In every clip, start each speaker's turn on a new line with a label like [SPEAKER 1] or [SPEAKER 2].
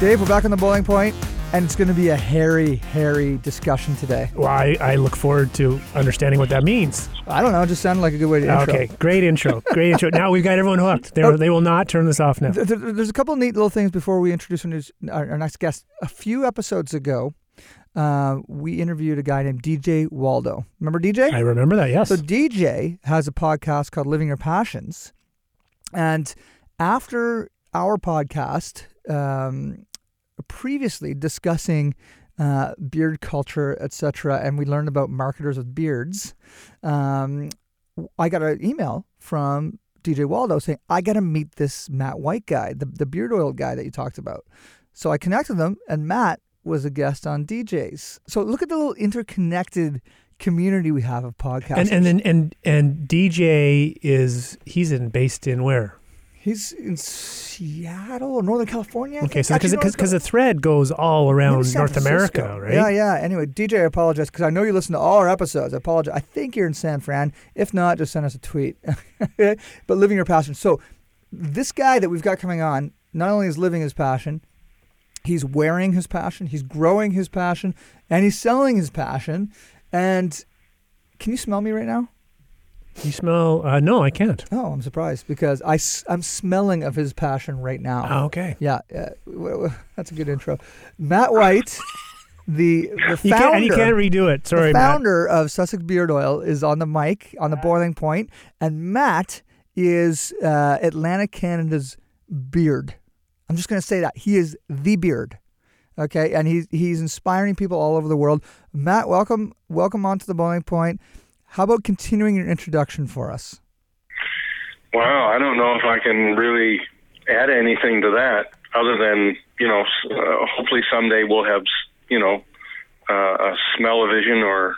[SPEAKER 1] Dave, we're back on the Boiling Point, and it's going to be a hairy, hairy discussion today.
[SPEAKER 2] Well, I, I look forward to understanding what that means.
[SPEAKER 1] I don't know, it just sounded like a good way to intro.
[SPEAKER 2] Okay, great intro. Great intro. Now we've got everyone hooked. They're, They will not turn this off now.
[SPEAKER 1] Th- th- There's a couple of neat little things before we introduce our, news, our, our next guest. A few episodes ago, uh, we interviewed a guy named DJ Waldo. Remember DJ?
[SPEAKER 2] I remember that, yes.
[SPEAKER 1] So DJ has a podcast called Living Your Passions, and after our podcast, um, previously discussing uh, beard culture, etc., and we learned about marketers with beards. Um, I got an email from DJ Waldo saying I got to meet this Matt White guy, the the beard oil guy that you talked about. So I connected them, and Matt was a guest on DJs. So look at the little interconnected community we have of podcasts.
[SPEAKER 2] and and then and and DJ is he's in based in where?
[SPEAKER 1] He's in Seattle or Northern California.
[SPEAKER 2] Okay, so because because the thread goes all around North America, right?
[SPEAKER 1] Yeah, yeah. Anyway, DJ, I apologize because I know you listen to all our episodes. I apologize. I think you're in San Fran. If not, just send us a tweet. but living your passion. So this guy that we've got coming on not only is living his passion, he's wearing his passion, he's growing his passion, and he's selling his passion. And can you smell me right now?
[SPEAKER 2] You smell? Uh, no, I can't.
[SPEAKER 1] Oh, I'm surprised because I, am smelling of his passion right now.
[SPEAKER 2] Oh, okay.
[SPEAKER 1] Yeah, uh, that's a good intro. Matt White, the the founder,
[SPEAKER 2] You can't and you can't redo it. Sorry,
[SPEAKER 1] the
[SPEAKER 2] Matt.
[SPEAKER 1] founder of Sussex Beard Oil, is on the mic on the boiling point, and Matt is uh, Atlantic Canada's beard. I'm just going to say that he is the beard. Okay, and he's he's inspiring people all over the world. Matt, welcome welcome onto the boiling point. How about continuing your introduction for us?
[SPEAKER 3] Wow, I don't know if I can really add anything to that other than you know, uh, hopefully someday we'll have you know uh, a smell-o-vision or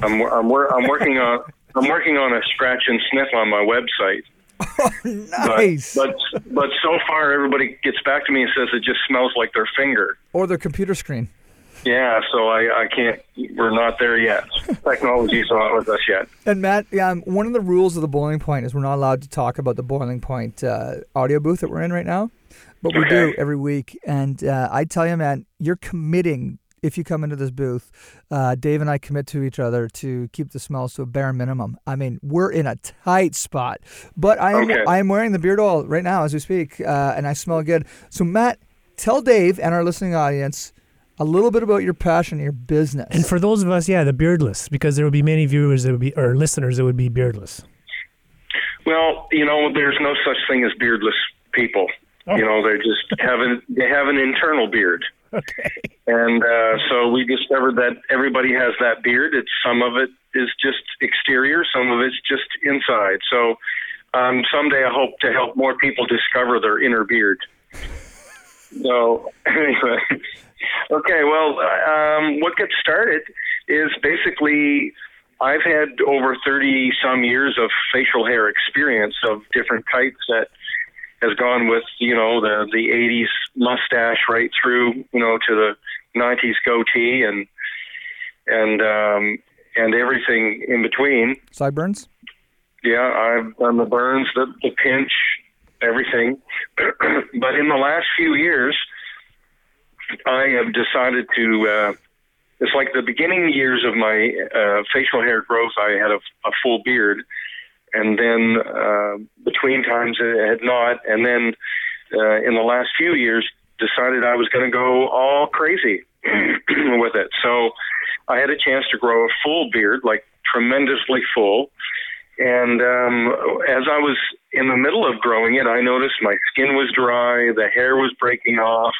[SPEAKER 3] I'm I'm, wor- I'm working on I'm working on a scratch and sniff on my website. But,
[SPEAKER 1] Nice.
[SPEAKER 3] but but so far everybody gets back to me and says it just smells like their finger.
[SPEAKER 1] or their computer screen.
[SPEAKER 3] Yeah, so I I can't. We're not there yet. Technology's not with us yet.
[SPEAKER 1] And Matt, yeah, um, one of the rules of the Boiling Point is we're not allowed to talk about the Boiling Point uh, audio booth that we're in right now, but we do every week. And uh, I tell you, man, you're committing. If you come into this booth, uh, Dave and I commit to each other to keep the smells to a bare minimum. I mean, we're in a tight spot, but I am
[SPEAKER 3] Okay.
[SPEAKER 1] I am wearing the beard oil right now as we speak, uh, and I smell good. So Matt, tell Dave and our listening audience a little bit about your passion, your business.
[SPEAKER 2] And for those of us, yeah, the beardless, because there would be many viewers that would be or listeners that would be beardless.
[SPEAKER 3] Well, you know, there's no such thing as beardless people. You know, they just have an they have an internal beard.
[SPEAKER 2] Okay.
[SPEAKER 3] And uh, so we discovered that everybody has that beard. It's some of it is just exterior, some of it's just inside. So um, someday I hope to help more people discover their inner beard. So anyway, okay. Well, um, what gets started is basically I've had over thirty some years of facial hair experience of different types that has gone with you know the the 80s mustache right through you know to the 90s goatee and and um and everything in between
[SPEAKER 1] sideburns.
[SPEAKER 3] yeah i've done the burns the the pinch everything but in the last few years i have decided to uh it's like the beginning years of my uh facial hair growth i had a, a full beard and then uh, between times it had not, and then uh, in the last few years decided I was going to go all crazy with it. So I had a chance to grow a full beard, like tremendously full. And um, as I was in the middle of growing it, I noticed my skin was dry, the hair was breaking off,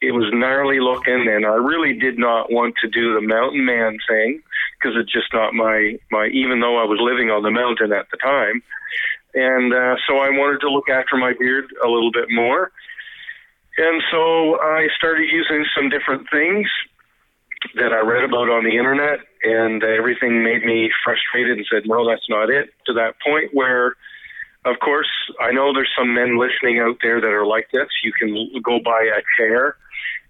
[SPEAKER 3] it was gnarly looking, and I really did not want to do the mountain man thing because it's just not my my. Even though I was living on the mountain at the time, and uh, so I wanted to look after my beard a little bit more. and so I started using some different things that I read about on the internet, and everything made me frustrated and said, no, that's not it. To that point where, of course, I know there's some men listening out there that are like this. You can go buy a chair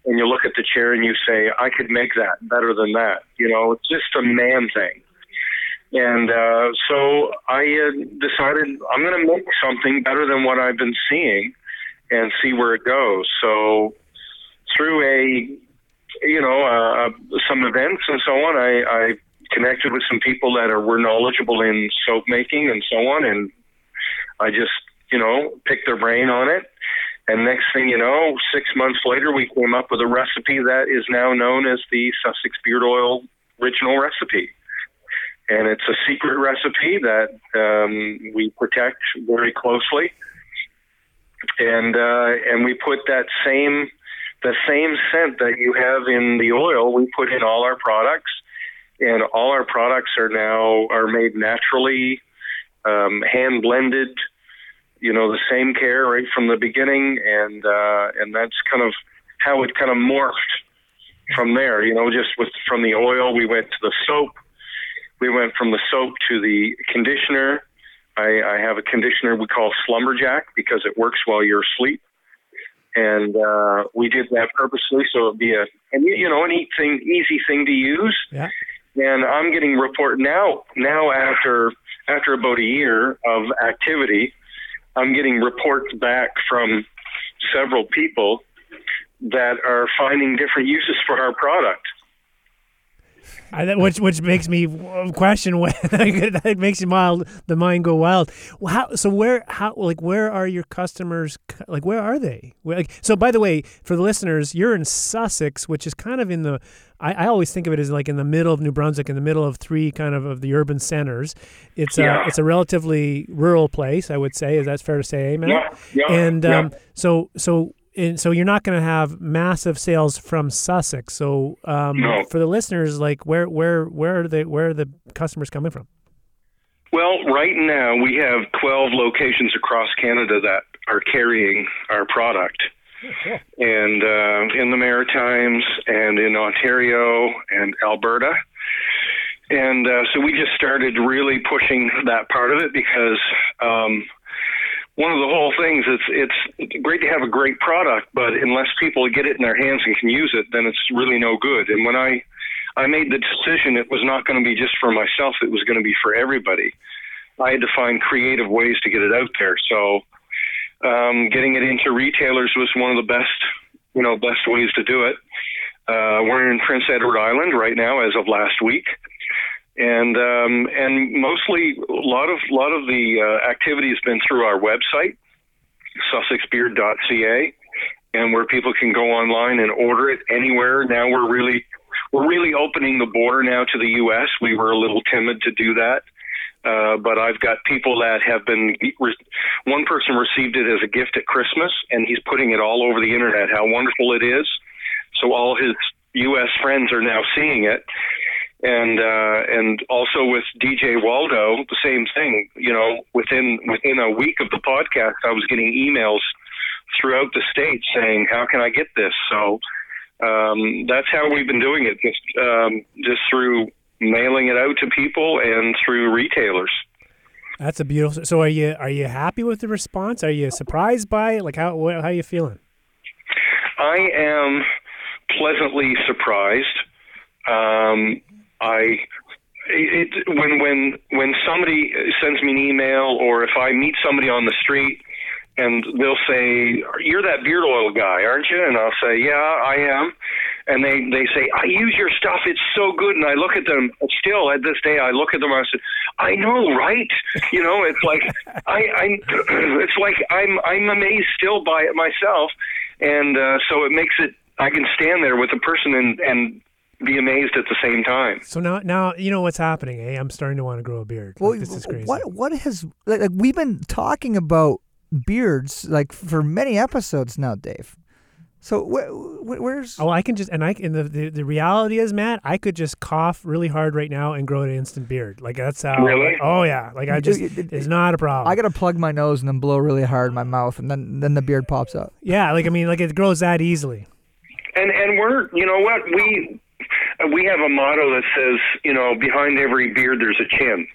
[SPEAKER 3] and you look at the chair and you say, I could make that better than that. You know, it's just a man thing. And uh, so I uh, decided I'm going to make something better than what I've been seeing and see where it goes. So through a, you know, uh, some events and so on, I, I connected with some people that are were knowledgeable in soap making and so on, and I just, you know, picked their brain on it. And next thing you know, six months later, we came up with a recipe that is now known as the Sussex Beard Oil original recipe. And it's a secret recipe that um, we protect very closely and uh, and we put that same the same scent that you have in the oil we put in all our products and all our products are now are made naturally um, hand blended you know the same care right from the beginning and uh, and that's kind of how it kind of morphed from there you know just with from the oil we went to the soap we went from the soap to the conditioner I, I have a conditioner we call Slumberjack because it works while you're asleep, and uh, we did that purposely so it'd be a and you know an easy thing, easy thing to use.
[SPEAKER 2] Yeah.
[SPEAKER 3] And I'm getting report now. Now after after about a year of activity, I'm getting reports back from several people that are finding different uses for our product.
[SPEAKER 2] I, which which makes me question when that makes you mild the mind go wild. How, so where how like where are your customers? Like where are they? Where, like so. By the way, for the listeners, you're in Sussex, which is kind of in the. I, I always think of it as like in the middle of New Brunswick, in the middle of three kind of of the urban centers. It's
[SPEAKER 3] Yeah.
[SPEAKER 2] a it's a relatively rural place, I would say. Is that fair to say, Matt?
[SPEAKER 3] Yeah, yeah,
[SPEAKER 2] And
[SPEAKER 3] yeah.
[SPEAKER 2] um, so so and so you're not going to have massive sales from Sussex. So um,
[SPEAKER 3] No.
[SPEAKER 2] for the listeners, like where where where are the where are the customers coming from?
[SPEAKER 3] Well, right now we have 12 locations across Canada that are carrying our product. And uh, in the Maritimes and in Ontario and Alberta. And uh, so we just started really pushing that part of it because um, one of the whole things it's, it's great to have a great product, but unless people get it in their hands and can use it, then it's really no good. And when I I made the decision it was not going to be just for myself; it was going to be for everybody. I had to find creative ways to get it out there. So, um, getting it into retailers was one of the best, you know, best ways to do it. Uh, we're in Prince Edward Island right now, as of last week, and um, and mostly a lot of lot of the uh, activity has been through our website, sussexbeard.ca, and where people can go online and order it anywhere. Now we're really we're really opening the border now to the U.S. We were a little timid to do that. Uh, but I've got people that have been. One person received it as a gift at Christmas, and he's putting it all over the internet. How wonderful it is! So all his U.S. friends are now seeing it, and uh, and also with DJ Waldo, the same thing. You know, within within a week of the podcast, I was getting emails throughout the state saying, "How can I get this?" So um, that's how we've been doing it, just um, just through mailing it out to people and through retailers.
[SPEAKER 2] That's a beautiful. So are you are you happy with the response? Are you surprised by it? Like how how are you feeling?
[SPEAKER 3] I am pleasantly surprised. Um, I it, when when when somebody sends me an email or if I meet somebody on the street and they'll say, "You're that beard oil guy, aren't you?" And I'll say, "Yeah, I am." And they they say, "I use your stuff; it's so good." And I look at them. Still, at this day, I look at them. I said, "I know, right?" You know, it's like I, I it's like I'm I'm amazed still by it myself, and uh, so it makes it. I can stand there with a person and and be amazed at the same time.
[SPEAKER 2] So now now you know what's happening. Eh? I'm starting to want to grow a beard. Like, this is crazy.
[SPEAKER 1] what what has like, like we've been talking about beards like for many episodes now, Dave. So wh- wh- where's
[SPEAKER 2] Oh, I can just and I and the, the the reality is, Matt, I could just cough really hard right now and grow an instant beard. Like that's how.
[SPEAKER 3] Really?
[SPEAKER 2] oh yeah. Like I just
[SPEAKER 1] It- it-
[SPEAKER 2] it's not a problem.
[SPEAKER 1] I gotta plug my nose and then blow really hard in my mouth, and then then the beard pops up.
[SPEAKER 2] yeah. Like I mean, like it grows that easily.
[SPEAKER 3] And and we're you know what we we have a motto that says you know behind every beard there's a chin,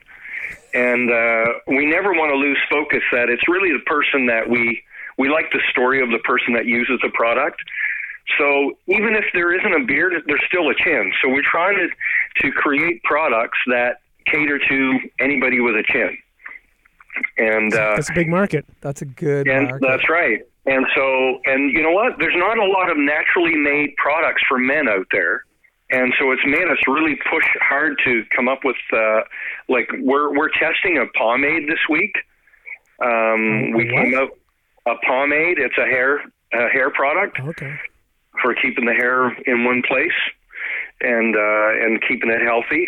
[SPEAKER 3] and uh, we never want to lose focus that it's really the person that we we like the story of the person that uses the product. So even if there isn't a beard, there's still a chin. So we're trying to to create products that cater to anybody with a chin, and uh,
[SPEAKER 2] That's a big market.
[SPEAKER 1] That's a good.
[SPEAKER 3] and
[SPEAKER 1] market.
[SPEAKER 3] that's right. And so, and you know what? There's not a lot of naturally made products for men out there. And so it's made us really push hard to come up with, uh, like, we're, we're testing a pomade this week. Um, we
[SPEAKER 2] what?
[SPEAKER 3] came out a pomade. It's a hair, a hair product
[SPEAKER 2] Okay.
[SPEAKER 3] for keeping the hair in one place and, uh, and keeping it healthy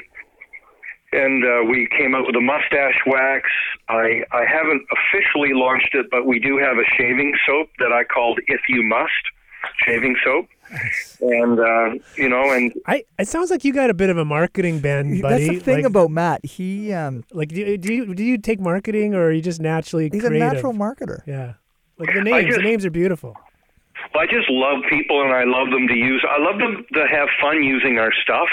[SPEAKER 3] and uh, we came out with a mustache wax. I I haven't officially launched it, but we do have a shaving soap that I called "If You Must" shaving soap, and uh, you know, and
[SPEAKER 2] I. It sounds like you got a bit of a marketing bend, buddy.
[SPEAKER 1] That's the thing
[SPEAKER 2] like,
[SPEAKER 1] about Matt. He um,
[SPEAKER 2] like do you, do you do you take marketing or are you just naturally
[SPEAKER 1] he's
[SPEAKER 2] creative?
[SPEAKER 1] a natural marketer.
[SPEAKER 2] Yeah. Like the names.
[SPEAKER 3] just-
[SPEAKER 2] the names are beautiful.
[SPEAKER 3] I just love people, and I love them to use. I love them to have fun using our stuff.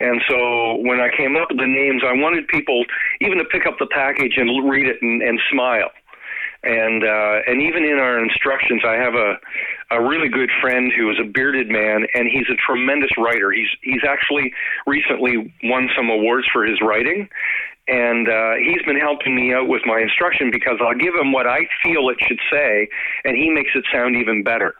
[SPEAKER 3] And so when I came up with the names, I wanted people even to pick up the package and read it and, and smile. And uh, and even in our instructions, I have a a really good friend who is a bearded man, and he's a tremendous writer. He's he's actually recently won some awards for his writing, and uh, he's been helping me out with my instruction because I'll give him what I feel it should say, and he makes it sound even better.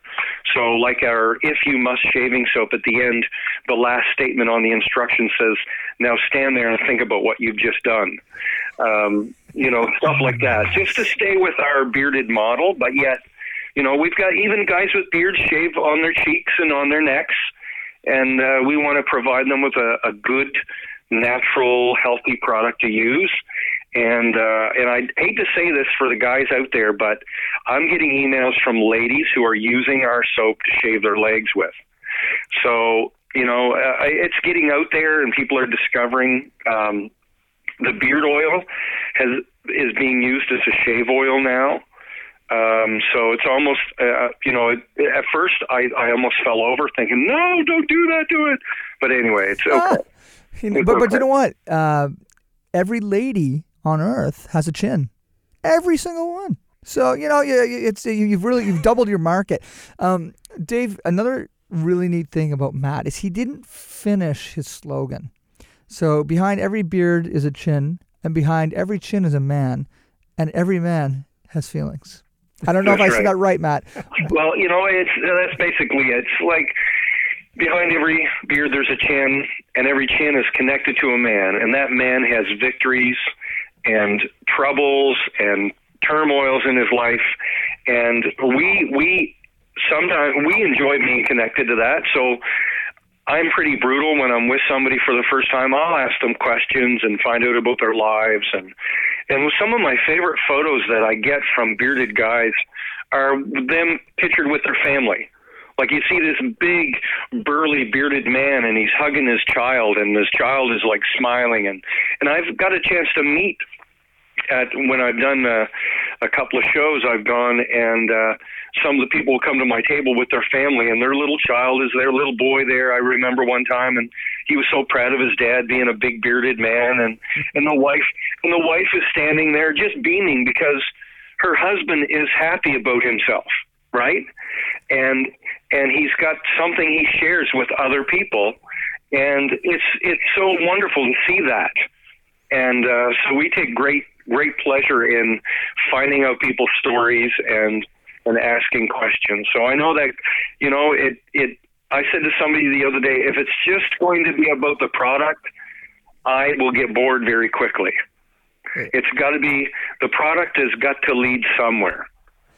[SPEAKER 3] So, like our "If You Must" shaving soap at the end, the last statement on the instruction says, "Now stand there and think about what you've just done." Um, you know, stuff like that, just to stay with our bearded model, but yet, you know, we've got even guys with beards shave on their cheeks and on their necks, and uh, we want to provide them with a, a good, natural, healthy product to use. And uh, and I hate to say this for the guys out there, but I'm getting emails from ladies who are using our soap to shave their legs with. So you know, uh, it's getting out there, and people are discovering um, the beard oil has is being used as a shave oil now. Um, so it's almost, uh, you know, it, at first I, I almost fell over thinking, no, don't do that to it. But anyway, it's okay.
[SPEAKER 1] You know, but but you know what? Uh, every lady on earth has a chin. Every single one. So you know, it's you've really you've doubled your market. Um, Dave, another really neat thing about Matt is he didn't finish his slogan. So behind every beard is a chin, and behind every chin is a man, and every man has feelings. I don't know if I
[SPEAKER 3] That's
[SPEAKER 1] said
[SPEAKER 3] right.
[SPEAKER 1] that right, Matt.
[SPEAKER 3] Well, you know, it's that's basically it. it's like behind every beard there's a chin, and every chin is connected to a man, and that man has victories and troubles and turmoils in his life, and we we sometimes we enjoy being connected to that. So I'm pretty brutal when I'm with somebody for the first time. I'll ask them questions and find out about their lives and and some of my favorite photos that I get from bearded guys are them pictured with their family. Like you see this big burly bearded man and he's hugging his child and his child is like smiling and and I've got a chance to meet at when I've done uh, a couple of shows, I've gone and uh, some of the people will come to my table with their family, and their little child is their little boy there. I remember one time, and he was so proud of his dad being a big bearded man, and and the wife and the wife is standing there just beaming because her husband is happy about himself, right? And and he's got something he shares with other people, and it's it's so wonderful to see that and uh, so we take great great pleasure in finding out people's stories and and asking questions. So I know that you know it it. I said to somebody the other day, if it's just going to be about the product, I will get bored very quickly. It's got to be the product has got to lead somewhere.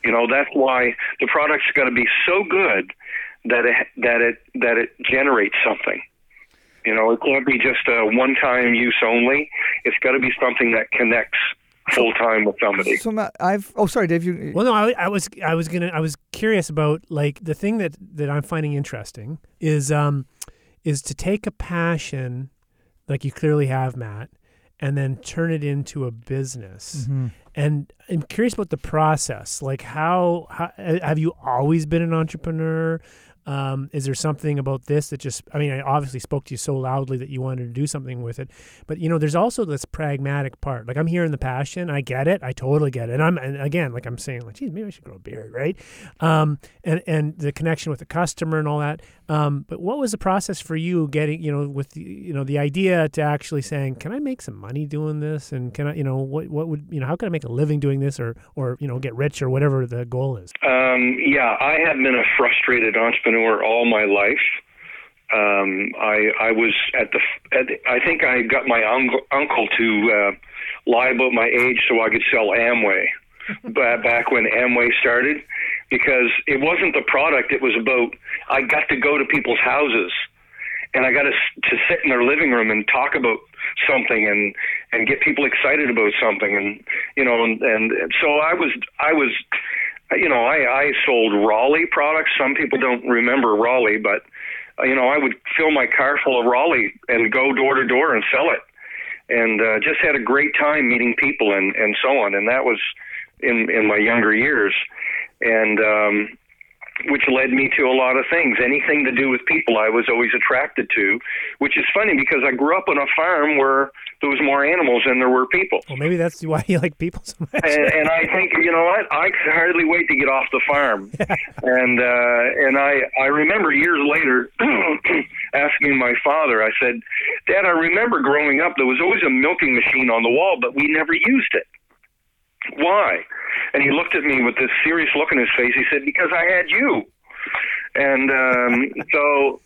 [SPEAKER 3] You know that's why the product's got to be so good that it that it that it generates something. You know, it can't be just a one-time use only. It's got to be something that connects full time with somebody.
[SPEAKER 1] So Matt, I've oh sorry, Dave. You
[SPEAKER 2] Well, no, I, I was I was gonna I was curious about like the thing that that I'm finding interesting is um is to take a passion like you clearly have, Matt, and then turn it into a business.
[SPEAKER 1] Mm-hmm.
[SPEAKER 2] And I'm curious about the process. Like how, how have you always been an entrepreneur? Um, is there something about this that just, I mean, I obviously spoke to you so loudly that you wanted to do something with it. But, you know, there's also this pragmatic part. Like, I'm hearing the passion. I get it. I totally get it. And I'm, and again, like I'm saying, like, geez, maybe I should grow a beard, right? Um, and, and the connection with the customer and all that. Um, but what was the process for you getting, you know, with the, you know, the idea to actually saying, can I make some money doing this? And can I, you know, what, what would, you know, how can I make a living doing this or, or, you know, get rich or whatever the goal is?
[SPEAKER 3] Um, yeah, I have been a frustrated entrepreneur all my life. Um, I I was at the at, I think I got my uncle uncle to uh, lie about my age so I could sell Amway back when Amway started because it wasn't the product it was about I got to go to people's houses and I got to to sit in their living room and talk about something and and get people excited about something and you know and, and so I was I was you know I I sold Rawleigh products. Some people don't remember Rawleigh but you know, I would fill my car full of Rawleigh and go door to door and sell it, and uh, just had a great time meeting people and and so on. And that was in in my younger years, and um, which led me to a lot of things. Anything to do with people, I was always attracted to, which is funny because I grew up on a farm where there was more animals than there were people.
[SPEAKER 2] Well, maybe that's why you like people so much.
[SPEAKER 3] And, and I think you know what? I could hardly wait to get off the farm. and uh, and I I remember years later asking my father. I said, Dad, I remember growing up there was always a milking machine on the wall, but we never used it. Why? And he looked at me with this serious look in his face. He said, "Because I had you." And um, so,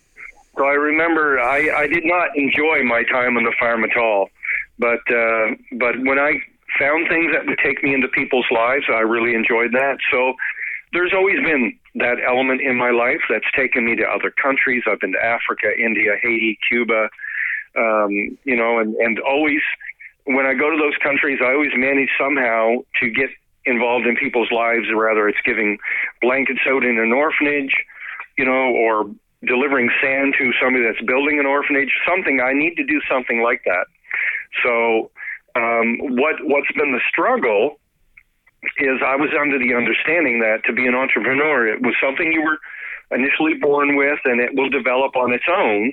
[SPEAKER 3] so I remember I, I did not enjoy my time on the farm at all. But uh, but when I found things that would take me into people's lives, I really enjoyed that. So there's always been that element in my life that's taken me to other countries. I've been to Africa, India, Haiti, Cuba, um, you know, and, and always when I go to those countries, I always manage somehow to get involved in people's lives, whether it's giving blankets out in an orphanage, you know, or delivering sand to somebody that's building an orphanage, something. I need to do something like that. So, um, what what's been the struggle is I was under the understanding that to be an entrepreneur, it was something you were initially born with, and it will develop on its own.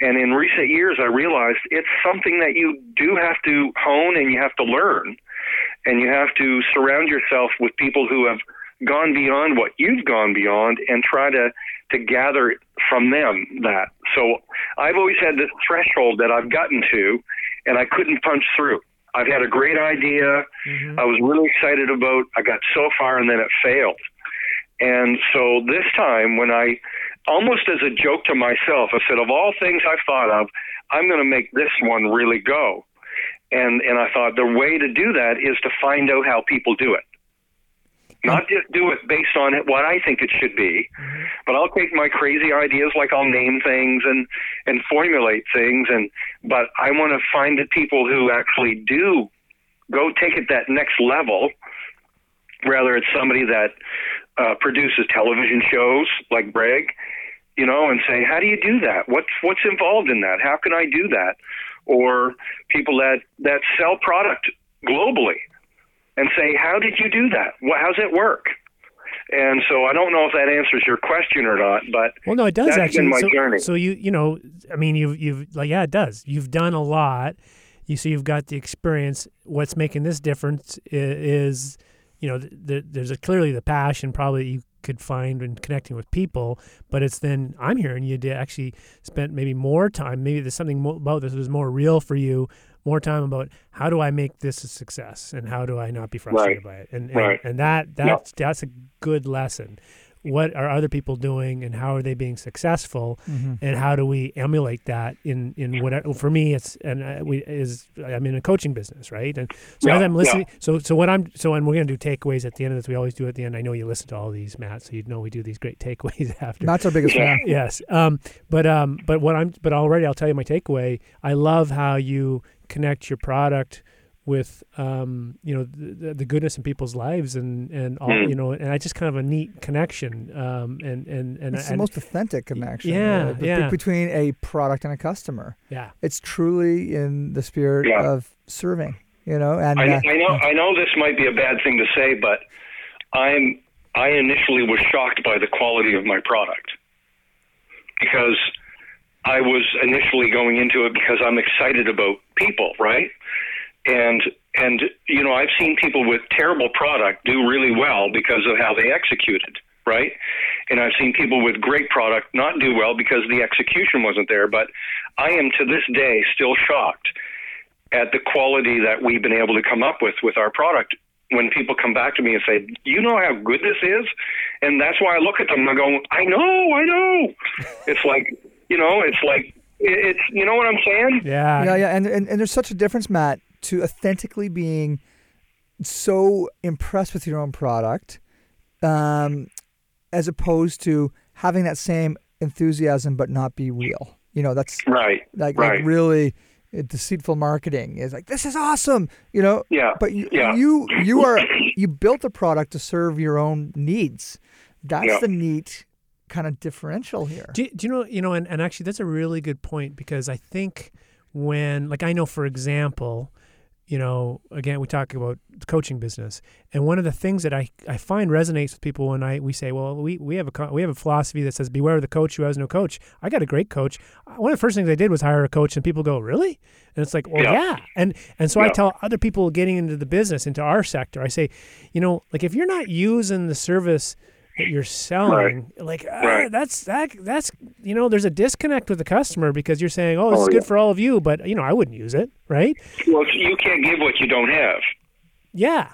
[SPEAKER 3] And in recent years, I realized it's something that you do have to hone and you have to learn. And you have to surround yourself with people who have gone beyond what you've gone beyond and try to, to gather from them that. So I've always had this threshold that I've gotten to and I couldn't punch through. I've had a great idea. Mm-hmm. I was really excited about. I got so far and then it failed. And so this time when I almost as a joke to myself, I said, of all things I've thought of, I'm going to make this one really go. And and I thought the way to do that is to find out how people do it. Not just do it based on what I think it should be, but I'll take my crazy ideas, like I'll name things and and formulate things, and but I want to find the people who actually do go take it that next level. Rather, it's somebody that uh, produces television shows like Greg, you know, and say, how do you do that? What's what's involved in that? How can I do that? Or people that that sell product globally, and say, how did you do that? Well, how's it work? And so I don't know if that answers your question or not, but
[SPEAKER 2] well, no, it does
[SPEAKER 3] that's
[SPEAKER 2] actually.
[SPEAKER 3] Been my
[SPEAKER 2] so,
[SPEAKER 3] journey.
[SPEAKER 2] so you you know, I mean, you've you've like yeah, it does. You've done a lot. You see, you've got the experience. What's making this difference is, you know, th- there's a, clearly the passion probably you could find in connecting with people, but it's then I'm hearing you did actually spent maybe more time. Maybe there's something about this was more real for you. More time about how do I make this a success and how do I not be frustrated
[SPEAKER 3] right.
[SPEAKER 2] by it, and
[SPEAKER 3] right.
[SPEAKER 2] and, and that that's that's a good lesson what are other people doing and how are they being successful mm-hmm. and how do we emulate that in in whatever for me it's and uh, we is i'm in a coaching business right? And so
[SPEAKER 3] yeah,
[SPEAKER 2] as i'm listening
[SPEAKER 3] yeah.
[SPEAKER 2] so so what i'm so and we're going to do takeaways at the end of this we always do at the end. I know you listen to all these matt so you know we do these great takeaways after.
[SPEAKER 1] That's our biggest fan.
[SPEAKER 2] Yes um but um but what i'm but already i'll tell you my takeaway. I love how you connect your product with um, you know the, the goodness in people's lives and and all
[SPEAKER 3] Mm.
[SPEAKER 2] you know and I just kind of a neat connection um, and and and,
[SPEAKER 1] It's the
[SPEAKER 2] and
[SPEAKER 1] most authentic connection.
[SPEAKER 2] Yeah,
[SPEAKER 1] be-
[SPEAKER 2] yeah.
[SPEAKER 1] Between a product and a customer,
[SPEAKER 2] yeah
[SPEAKER 1] it's truly in the spirit
[SPEAKER 3] Yeah.
[SPEAKER 1] of serving. You know, and
[SPEAKER 3] I,
[SPEAKER 1] uh,
[SPEAKER 3] I know I know this might be a bad thing to say, but I'm I initially was shocked by the quality of my product because I was initially going into it because I'm excited about people, right? And and you know I've seen people with terrible product do really well because of how they executed, right? And I've seen people with great product not do well because the execution wasn't there. But I am to this day still shocked at the quality that we've been able to come up with with our product when people come back to me and say, "You know how good this is," and that's why I look at them and I go, "I know, I know." it's like, you know, it's like it's you know what I'm saying?
[SPEAKER 2] yeah
[SPEAKER 1] yeah, yeah, and, and and there's such a difference, Matt, to authentically being so impressed with your own product, um, as opposed to having that same enthusiasm but not be real. You know, that's
[SPEAKER 3] Right.
[SPEAKER 1] like
[SPEAKER 3] Right.
[SPEAKER 1] like really deceitful marketing is like this is awesome. You know,
[SPEAKER 3] Yeah.
[SPEAKER 1] but you
[SPEAKER 3] Yeah.
[SPEAKER 1] you you are you built a product to serve your own needs. That's
[SPEAKER 3] Yeah.
[SPEAKER 1] the neat kind of differential here.
[SPEAKER 2] Do, do you know, you know, and, and actually that's a really good point because I think when, like, I know, for example, you know, again, we talk about the coaching business, and one of the things that I, I find resonates with people when I we say, well, we, we have a we have a philosophy that says, beware of the coach who has no coach. I got a great coach. One of the first things I did was hire a coach, and people go, really? And it's like, well, yeah.
[SPEAKER 3] Yeah.
[SPEAKER 2] And and so I tell other people getting into the business, into our sector, I say, you know, like if you're not using the service that you're selling, like ah,
[SPEAKER 3] Right.
[SPEAKER 2] that's that that's you know, there's a disconnect with the customer because you're saying, oh, this
[SPEAKER 3] Oh,
[SPEAKER 2] is good
[SPEAKER 3] yeah.
[SPEAKER 2] for all of you, but you know, I wouldn't use it, right?
[SPEAKER 3] Well, you can't give what you don't have.
[SPEAKER 2] Yeah.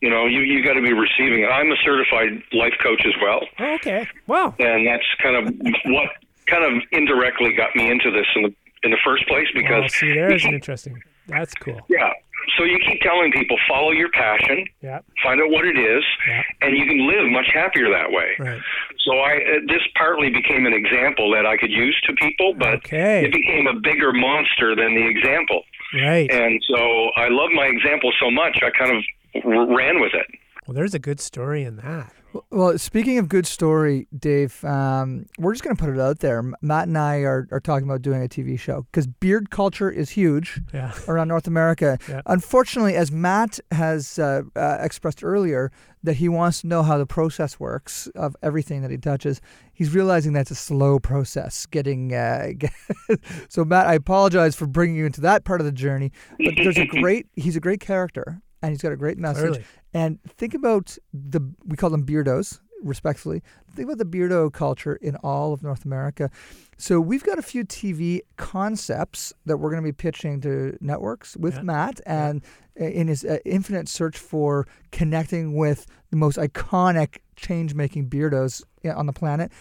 [SPEAKER 3] You know, you you got to be receiving. it. I'm a certified life coach as well,
[SPEAKER 2] Oh, okay. Wow.
[SPEAKER 3] and that's kind of what kind of indirectly got me into this in the in the first place because
[SPEAKER 2] Well, see, there's an interesting. That's cool.
[SPEAKER 3] yeah. So you keep telling people follow your passion,
[SPEAKER 2] Yeah.
[SPEAKER 3] find out what it is,
[SPEAKER 2] Yeah.
[SPEAKER 3] and you can live much happier that way.
[SPEAKER 2] Right.
[SPEAKER 3] So I uh, this partly became an example that I could use to people, but
[SPEAKER 2] Okay.
[SPEAKER 3] it became a bigger monster than the example.
[SPEAKER 2] Right.
[SPEAKER 3] And so I love my example so much, I kind of r- ran with it.
[SPEAKER 2] Well, there's a good story in that.
[SPEAKER 1] Well, speaking of good story, Dave, um, we're just going to put it out there. Matt and I are, are talking about doing a TV show because beard culture is huge
[SPEAKER 2] Yeah.
[SPEAKER 1] around North America.
[SPEAKER 2] Yeah.
[SPEAKER 1] Unfortunately, as Matt has uh, uh, expressed earlier, that he wants to know how the process works of everything that he touches. He's realizing that's a slow process. Getting uh, so, Matt, I apologize for bringing you into that part of the journey, but there's a great. He's a great character, and he's got a great message.
[SPEAKER 2] Clearly.
[SPEAKER 1] And think about the we call them beardos, respectfully. Think about the beardo culture in all of North America. So we've got a few TV concepts that we're going to be pitching to networks with
[SPEAKER 2] Yeah.
[SPEAKER 1] Matt, and in his uh, infinite search for connecting with the most iconic change-making beardos uh, on the planet.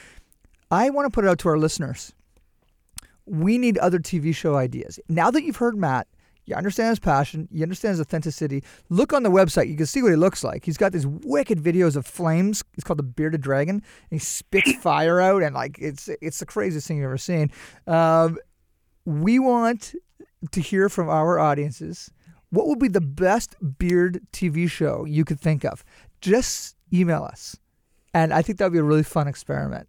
[SPEAKER 1] I want to put it out to our listeners. We need other TV show ideas. Now that you've heard Matt, you understand his passion, you understand his authenticity. Look on the website, you can see what he looks like. He's got these wicked videos of flames. It's called the Bearded Dragon. And he spits fire out, and like it's it's the craziest thing you've ever seen. Um, we want to hear from our audiences. What would be the best beard TV show you could think of? Just email us, and I think that would be a really fun experiment.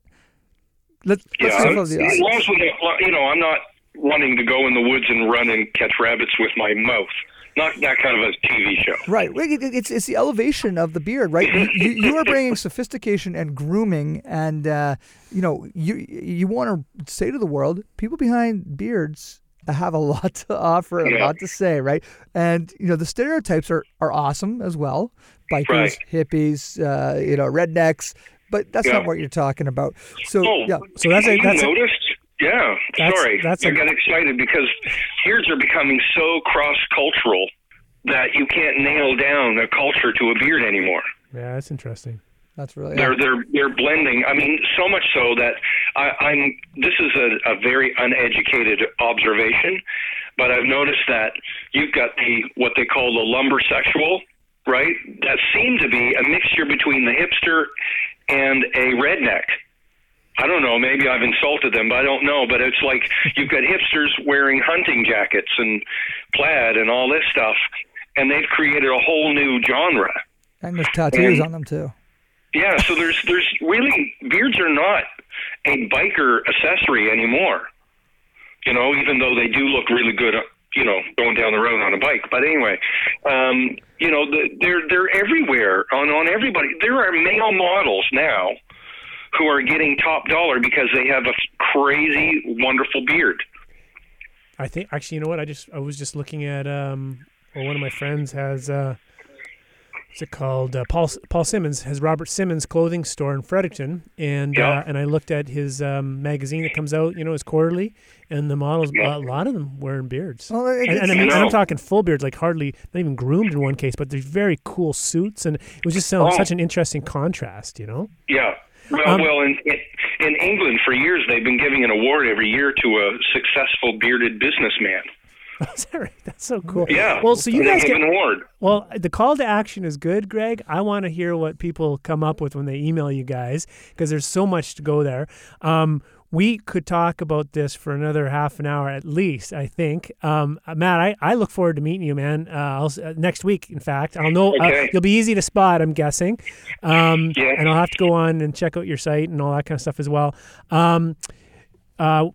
[SPEAKER 1] Let's, let's
[SPEAKER 3] Yeah,
[SPEAKER 1] hear from the
[SPEAKER 3] as long as we you know, I'm not wanting to go in the woods and run and catch rabbits with my mouth. Not that kind of a TV show.
[SPEAKER 1] Right. It's it's the elevation of the beard, right? You, you, are bringing sophistication and grooming, and uh, you know you you want to say to the world, people behind beards have a lot to offer, and
[SPEAKER 3] a
[SPEAKER 1] lot to say, right? And you know the stereotypes are are awesome as well, bikers,
[SPEAKER 3] Right.
[SPEAKER 1] hippies, uh, you know, rednecks. But that's
[SPEAKER 3] Yeah.
[SPEAKER 1] not what you're talking about. So
[SPEAKER 3] Oh,
[SPEAKER 1] yeah,
[SPEAKER 2] So that's a
[SPEAKER 3] you
[SPEAKER 2] that's a,
[SPEAKER 3] noticed? Yeah.
[SPEAKER 2] That's-
[SPEAKER 3] Sorry.
[SPEAKER 2] that's
[SPEAKER 3] I
[SPEAKER 2] a-
[SPEAKER 3] got excited because beards are becoming so cross cultural that you can't nail down a culture to a beard anymore.
[SPEAKER 2] yeah, that's interesting.
[SPEAKER 1] that's really
[SPEAKER 3] They're they're they're blending. I mean, so much so that I, I'm. This is a, a very uneducated observation, but I've noticed that you've got the what they call the lumbersexual, right? That seem to be a mixture between the hipster and a redneck. I don't know. Maybe I've insulted them, but I don't know. But it's like you've got hipsters wearing hunting jackets and plaid and all this stuff, and they've created a whole new genre.
[SPEAKER 1] And there's tattoos
[SPEAKER 3] And-
[SPEAKER 1] on them too.
[SPEAKER 3] Yeah, so there's there's really beards are not a biker accessory anymore. You know, even though they do look really good, uh, you know, going down the road on a bike. But anyway, um, you know, the, they're they're everywhere on on everybody. There are male models now who are getting top dollar because they have a crazy, wonderful beard.
[SPEAKER 2] I think actually, you know what? I just I was just looking at um, well, one of my friends has uh, what's it called? Uh, Paul Paul Simmons has Robert Simmons clothing store in Fredericton, and
[SPEAKER 3] Yeah.
[SPEAKER 2] uh, and I looked at his um, magazine that comes out, you know, his quarterly, and the models,
[SPEAKER 3] Yeah.
[SPEAKER 2] a lot of them wearing beards.
[SPEAKER 1] Well, it-
[SPEAKER 2] and, and I
[SPEAKER 1] it's-
[SPEAKER 2] mean,
[SPEAKER 3] I
[SPEAKER 2] and I'm talking full beards, like hardly not even groomed in one case, but they're very cool suits, and it was just so,
[SPEAKER 3] Oh.
[SPEAKER 2] such an interesting contrast, you know.
[SPEAKER 3] Yeah. Well,
[SPEAKER 2] Um,
[SPEAKER 3] well, in, in England for years they've been giving an award every year to a successful bearded businessman.
[SPEAKER 2] That's so cool.
[SPEAKER 3] Yeah.
[SPEAKER 2] Well, so you guys get
[SPEAKER 3] an award.
[SPEAKER 2] Well, the call to action is good, Greg. I want to hear what people come up with when they email you guys because there's so much to go there. Um, we could talk about this for another half an hour at least, I think. Um, uh, Matt, I, I look forward to meeting you, man. Uh, I'll, uh, next week, in fact. I'll know uh,
[SPEAKER 3] Okay.
[SPEAKER 2] you'll be easy to spot, I'm guessing. Um,
[SPEAKER 3] Yeah.
[SPEAKER 2] And I'll have to go on and check out your site and all that kind of stuff as well. Um, uh,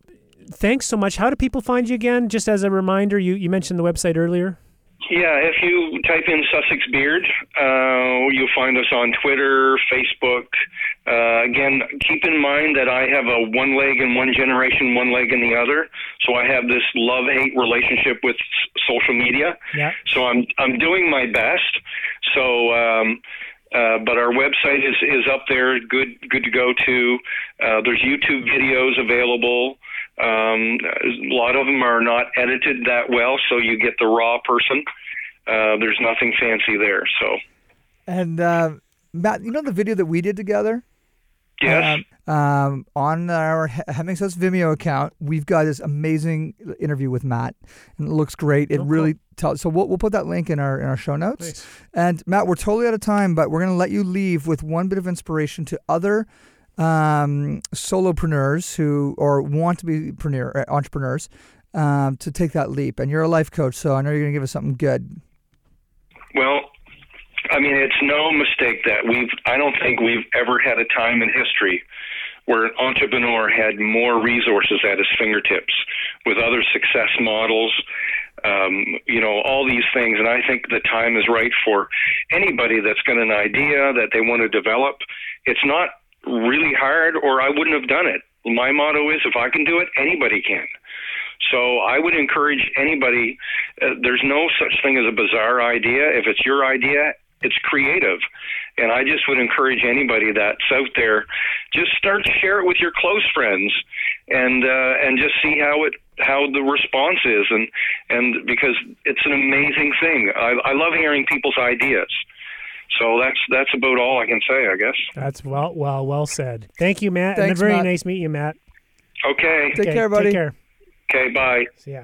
[SPEAKER 2] thanks so much. How do people find you again? Just as a reminder, you, you mentioned the website earlier.
[SPEAKER 3] Yeah, if you type in Sussex Beard, uh, you'll find us on Twitter, Facebook. Uh, again, keep in mind that I have a one leg in one generation, one leg in the other. So I have this love hate relationship with s- social media.
[SPEAKER 2] Yeah.
[SPEAKER 3] So I'm I'm doing my best. So. Um, uh, but our website is, is up there, good good to go to. Uh, there's YouTube videos available. Um, a lot of them are not edited that well, so you get the raw person. Uh, there's nothing fancy there. So
[SPEAKER 1] And uh, Matt, you know the video that we did together?
[SPEAKER 3] yes,
[SPEAKER 1] Um, um, on our He- Hemmings House Vimeo account, we've got this amazing interview with Matt, and it looks great. It
[SPEAKER 2] Oh, cool.
[SPEAKER 1] really tells. So we'll, we'll put that link in our in our show notes.
[SPEAKER 2] Nice.
[SPEAKER 1] And Matt, we're totally out of time, but we're going to let you leave with one bit of inspiration to other um, solopreneurs who or want to be preneur, uh, entrepreneurs um, to take that leap. And you're a life coach, so I know you're going to give us something good.
[SPEAKER 3] Well, I mean, it's no mistake that we've, I don't think we've ever had a time in history where an entrepreneur had more resources at his fingertips with other success models, um, you know, all these things. And I think the time is right for anybody that's got an idea that they want to develop. It's not really hard, or I wouldn't have done it. My motto is if I can do it, anybody can. So I would encourage anybody. Uh, there's no such thing as a bizarre idea. If it's your idea, it's creative, and I just would encourage anybody that's out there, just start to share it with your close friends, and uh, and just see how it how the response is, and and because it's an amazing thing. I, I love hearing people's ideas. So that's that's about all I can say, I guess.
[SPEAKER 2] That's well, well, well said. Thank you, Matt.
[SPEAKER 1] Thanks,
[SPEAKER 2] and very
[SPEAKER 1] Matt.
[SPEAKER 2] nice meeting you, Matt.
[SPEAKER 3] Okay.
[SPEAKER 1] Take
[SPEAKER 2] Okay,
[SPEAKER 1] care, buddy.
[SPEAKER 2] Take care.
[SPEAKER 3] Okay. Bye.
[SPEAKER 2] See ya.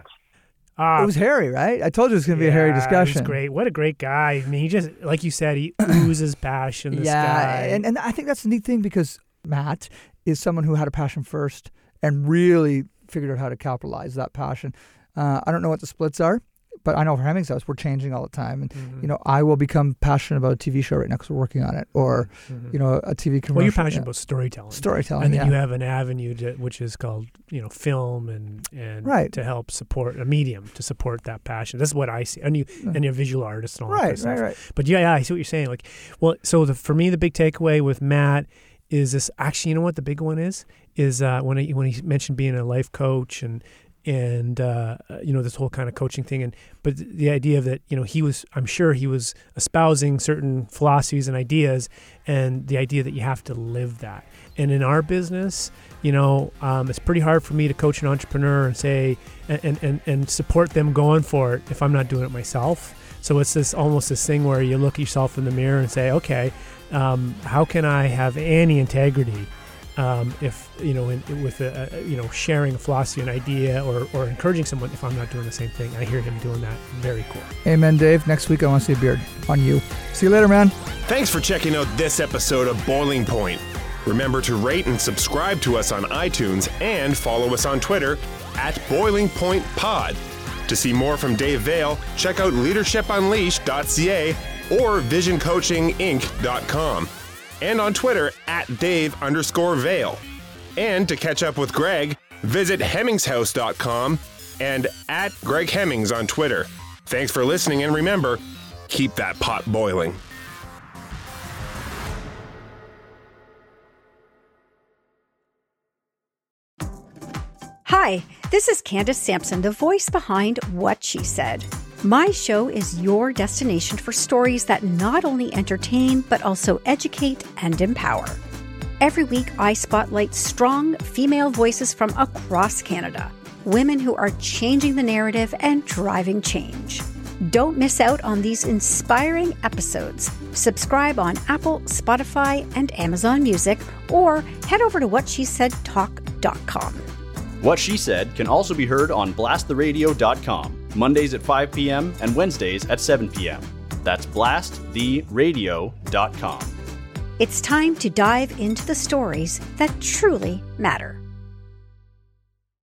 [SPEAKER 2] Ah,
[SPEAKER 1] It was hairy, right? I told you it was going to be a hairy discussion.
[SPEAKER 2] He's great. What a great guy. I mean, he just, like you said, he oozes passion. This
[SPEAKER 1] yeah,
[SPEAKER 2] guy.
[SPEAKER 1] and and I think that's the neat thing because Matt is someone who had a passion first and really figured out how to capitalize that passion. Uh, I don't know what the splits are, but I know for Hemmings House we're changing all the time, and
[SPEAKER 2] Mhm.
[SPEAKER 1] you know I will become passionate about a TV show right now because we're working on it, or
[SPEAKER 2] Mhm.
[SPEAKER 1] you know a TV commercial.
[SPEAKER 2] well, you're passionate
[SPEAKER 1] yeah.
[SPEAKER 2] about storytelling.
[SPEAKER 1] storytelling.
[SPEAKER 2] and then
[SPEAKER 1] yeah.
[SPEAKER 2] you have an avenue to, which is called you know film and and
[SPEAKER 1] Right.
[SPEAKER 2] to help support a medium to support that passion. That's what I see. And you and you're a visual artist and all that
[SPEAKER 1] right,
[SPEAKER 2] stuff.
[SPEAKER 1] right, right.
[SPEAKER 2] But yeah, yeah, I see what you're saying. Like, well, so the, for me, the big takeaway with Matt is this. Actually, you know what the big one is? Is uh, when he, when he mentioned being a life coach and and uh, you know this whole kind of coaching thing and but the idea that you know he was I'm sure he was espousing certain philosophies and ideas and the idea that you have to live that. And in our business you know um, it's pretty hard for me to coach an entrepreneur and say and, and and support them going for it if I'm not doing it myself. So it's this almost this thing where you look yourself in the mirror and say, okay, um, how can I have any integrity um, if you know in, with a, a, you know sharing a philosophy, an idea, or, or encouraging someone if I'm not doing the same thing? I hear him doing that. Very cool.
[SPEAKER 1] Amen, Dave. Next week I want to see a beard on you. See you later, man.
[SPEAKER 4] Thanks for checking out this episode of Boiling Point. Remember to rate and subscribe to us on iTunes and follow us on Twitter at Boiling Point Pod. To see more from Dave Veale, check out leadershipunleashed.ca or visioncoachinginc.com. And on Twitter at Dave underscore Veale. And to catch up with Greg, visit hemmingshouse.com and at Greg Hemmings on Twitter. Thanks for listening, and remember, keep that pot boiling.
[SPEAKER 5] Hi, this is Candace Sampson, the voice behind What She Said. My show is your destination for stories that not only entertain, but also educate and empower. Every week, I spotlight strong female voices from across Canada, women who are changing the narrative and driving change. Don't miss out on these inspiring episodes. Subscribe on Apple, Spotify, and Amazon Music, or head over to whatshesaidtalk.com.
[SPEAKER 6] What She Said can also be heard on blasttheradio.com, Mondays at 5 p.m. and Wednesdays at 7 p.m. That's blasttheradio.com.
[SPEAKER 5] It's time to dive into the stories that truly matter.